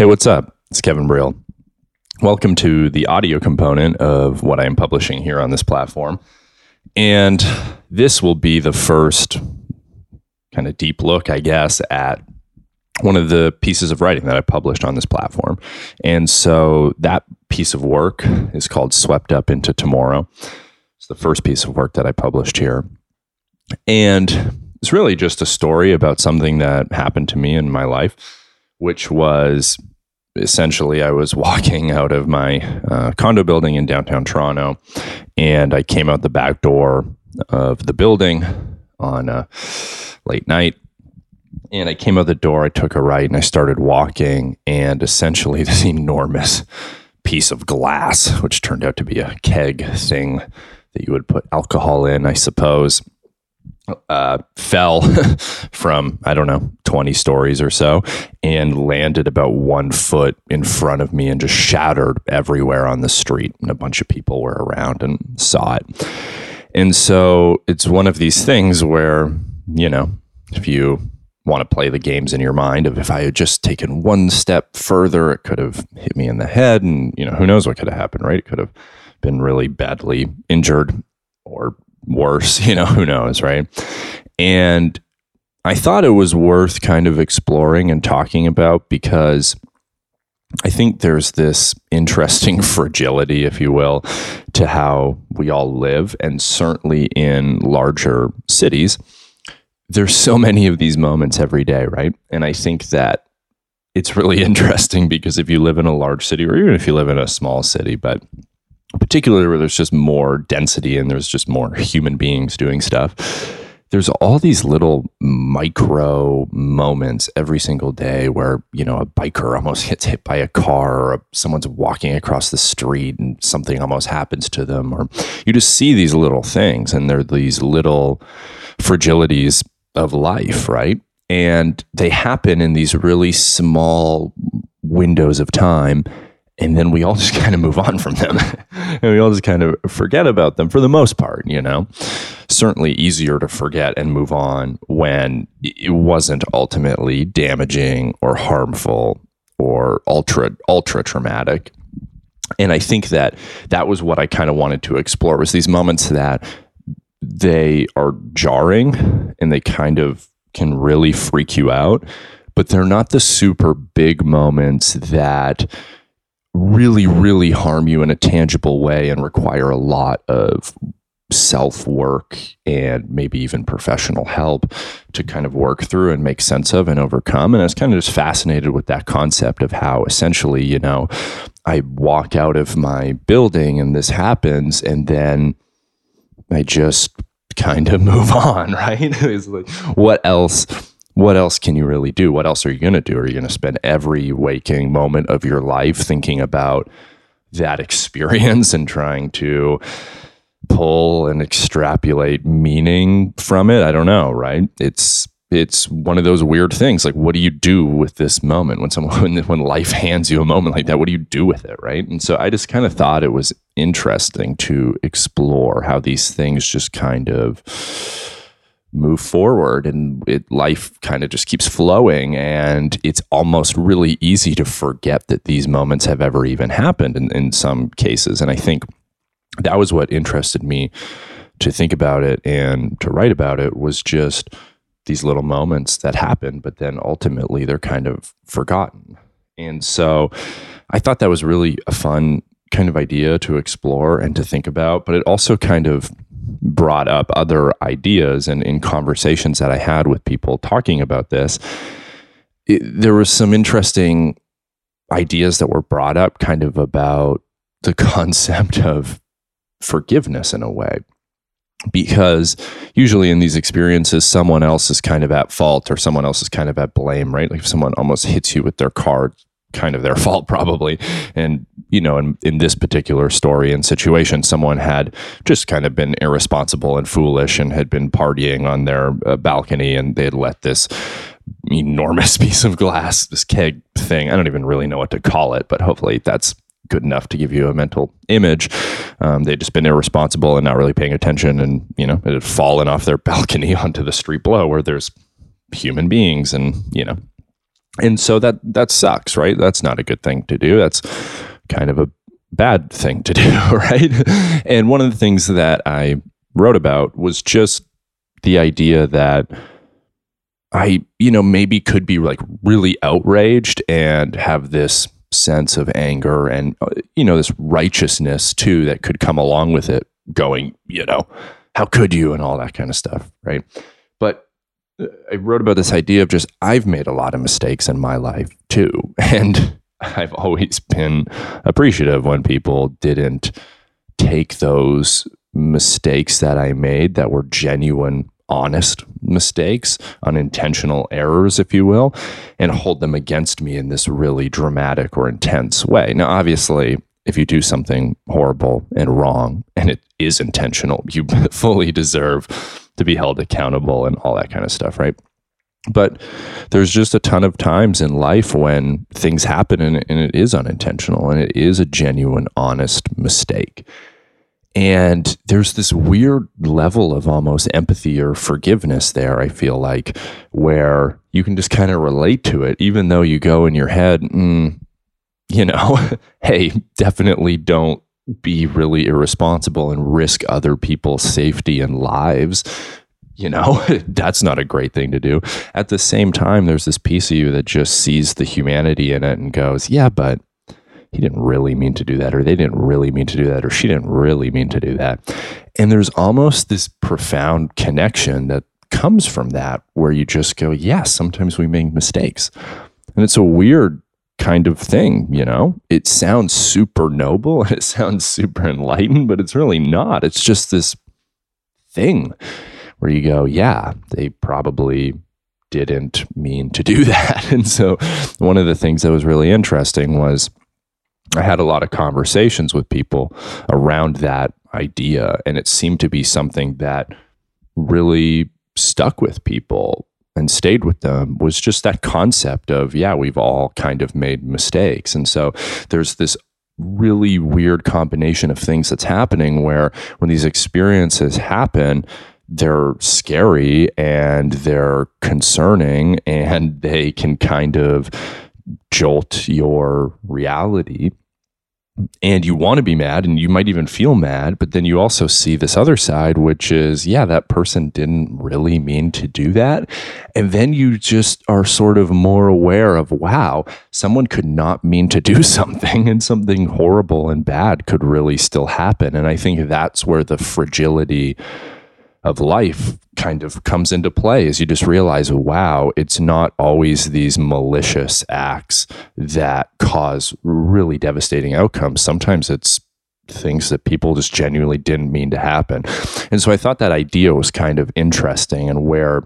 Hey, what's up? It's Kevin Breel. Welcome to the audio component of what I am publishing here on this platform. And this will be the first kind of deep look, I guess, at one of the pieces of writing that I published on this platform. And so that piece of work is called Swept Up into Tomorrow. It's the first piece of work that I published here. And it's really just a story about something that happened to me in my life, which was essentially I was walking out of my uh, condo building in downtown Toronto, and I came out the back door of the building on a late night. And I came out the door, I took a right, and I started walking, and essentially this enormous piece of glass, which turned out to be a keg thing that you would put alcohol in, I suppose, uh, fell from I don't know twenty stories or so and landed about one foot in front of me and just shattered everywhere on the street. And a bunch of people were around and saw it. And so it's one of these things where you know if you want to play the games in your mind of if I had just taken one step further, it could have hit me in the head, and you know who knows what could have happened, right? It could have been really badly injured or worse, you know, who knows, right? And I thought it was worth kind of exploring and talking about because I think there's this interesting fragility, if you will, to how we all live. And certainly in larger cities, there's so many of these moments every day, right? And I think that it's really interesting because if you live in a large city or even if you live in a small city, but particularly where there's just more density and there's just more human beings doing stuff there's all these little micro moments every single day where you know a biker almost gets hit by a car or someone's walking across the street and something almost happens to them or you just see these little things and they're these little fragilities of life right? And they happen in these really small windows of time and then we all just kind of move on from them. And we all just kind of forget about them for the most part you know? Certainly easier to forget and move on when it wasn't ultimately damaging or harmful or ultra ultra traumatic. And i think that that was what i kind of wanted to explore was these moments that they are jarring and they kind of can really freak you out but they're not the super big moments that really, really harm you in a tangible way and require a lot of self work and maybe even professional help to kind of work through and make sense of and overcome. And I was kind of just fascinated with that concept of how essentially, you know, I walk out of my building and this happens, and then I just kind of move on, right? it's like, what else? What else can you really do? What else are you going to do? Are you going to spend every waking moment of your life thinking about that experience and trying to pull and extrapolate meaning from it? I don't know, right? It's it's one of those weird things. Like, what do you do with this moment when someone when, when life hands you a moment like that? What do you do with it, right? And so I just kind of thought it was interesting to explore how these things just kind of move forward and it, life kind of just keeps flowing and it's almost really easy to forget that these moments have ever even happened in, in some cases. And i think that was what interested me to think about it and to write about it was just these little moments that happen but then ultimately they're kind of forgotten. And so i thought that was really a fun kind of idea to explore and to think about but it also kind of brought up other ideas and in conversations that I had with people talking about this, it, there was some interesting ideas that were brought up kind of about the concept of forgiveness in a way. Because usually in these experiences, someone else is kind of at fault or someone else is kind of at blame, right? Like if someone almost hits you with their car, kind of their fault probably. And you know in, in this particular story and situation someone had just kind of been irresponsible and foolish and had been partying on their uh, balcony and they had let this enormous piece of glass this keg thing i don't even really know what to call it but hopefully that's good enough to give you a mental image. Um, they'd just been irresponsible and not really paying attention and you know it had fallen off their balcony onto the street below where there's human beings and you know And so that that sucks, right? That's not a good thing to do. That's kind of a bad thing to do, right? And one of the things that I wrote about was just the idea that I, you know, maybe could be like really outraged and have this sense of anger and, uh, you know, this righteousness too that could come along with it going, you know, how could you and all that kind of stuff, right? But I wrote about this idea of just I've made a lot of mistakes in my life too. And I've always been appreciative when people didn't take those mistakes that I made that were genuine, honest mistakes, unintentional errors, if you will, and hold them against me in this really dramatic or intense way. Now, obviously, if you do something horrible and wrong and it is intentional, you fully deserve to be held accountable and all that kind of stuff, right? But there's just a ton of times in life when things happen and, and it is unintentional and it is a genuine, honest mistake. And there's this weird level of almost empathy or forgiveness there, I feel like, where you can just kind of relate to it, even though you go in your head, mm, you know, hey, definitely don't be really irresponsible and risk other people's safety and lives. You know, that's not a great thing to do. At the same time, there's this piece of you that just sees the humanity in it and goes, yeah, but he didn't really mean to do that, or they didn't really mean to do that, or she didn't really mean to do that. And there's almost this profound connection that comes from that where you just go, yes, yeah, sometimes we make mistakes. And it's a weird kind of thing, you know? It sounds super noble and it sounds super enlightened, but it's really not. It's just this thing where you go, yeah, they probably didn't mean to do that. And so one of the things that was really interesting was I had a lot of conversations with people around that idea, and it seemed to be something that really stuck with people and stayed with them was just that concept of, yeah, we've all kind of made mistakes. And so there's this really weird combination of things that's happening where when these experiences happen, they're scary and they're concerning and they can kind of jolt your reality and you want to be mad and you might even feel mad but then you also see this other side which is yeah that person didn't really mean to do that. And then you just are sort of more aware of wow someone could not mean to do something and something horrible and bad could really still happen. And i think that's where the fragility of life kind of comes into play as you just realize, wow, it's not always these malicious acts that cause really devastating outcomes. Sometimes it's things that people just genuinely didn't mean to happen. And so I thought that idea was kind of interesting and where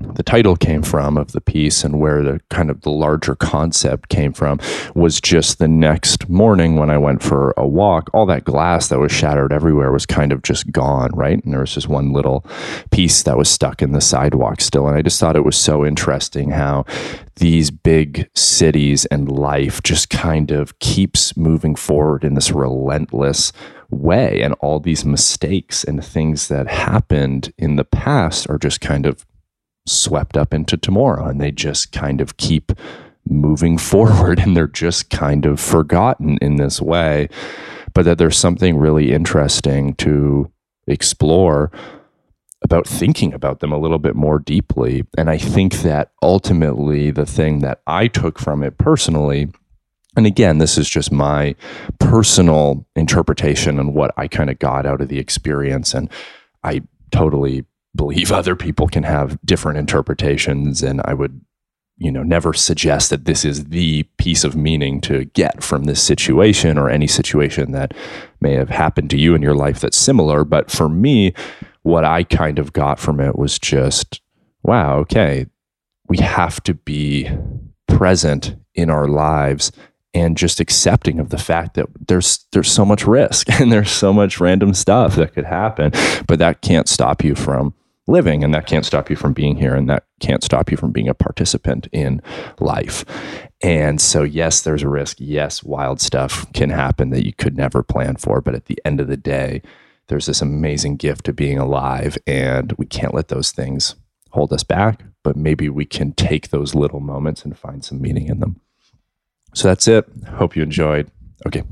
the title came from of the piece and where the kind of the larger concept came from was just the next morning when I went for a walk, all that glass that was shattered everywhere was kind of just gone, right? And there was just one little piece that was stuck in the sidewalk still. And I just thought it was so interesting how these big cities and life just kind of keeps moving forward in this relentless way. And all these mistakes and things that happened in the past are just kind of swept up into tomorrow and they just kind of keep moving forward and they're just kind of forgotten in this way but that there's something really interesting to explore about thinking about them a little bit more deeply. And i think that ultimately the thing that i took from it personally and again this is just my personal interpretation and what i kind of got out of the experience and i totally believe other people can have different interpretations and i would you know never suggest that this is the piece of meaning to get from this situation or any situation that may have happened to you in your life that's similar. But for me what i kind of got from it was just wow okay we have to be present in our lives and just accepting of the fact that there's there's so much risk and there's so much random stuff that could happen but that can't stop you from living and that can't stop you from being here and that can't stop you from being a participant in life and so yes there's a risk yes wild stuff can happen that you could never plan for but at the end of the day there's this amazing gift of being alive and we can't let those things hold us back but maybe we can take those little moments and find some meaning in them. So that's it. Hope you enjoyed. Okay,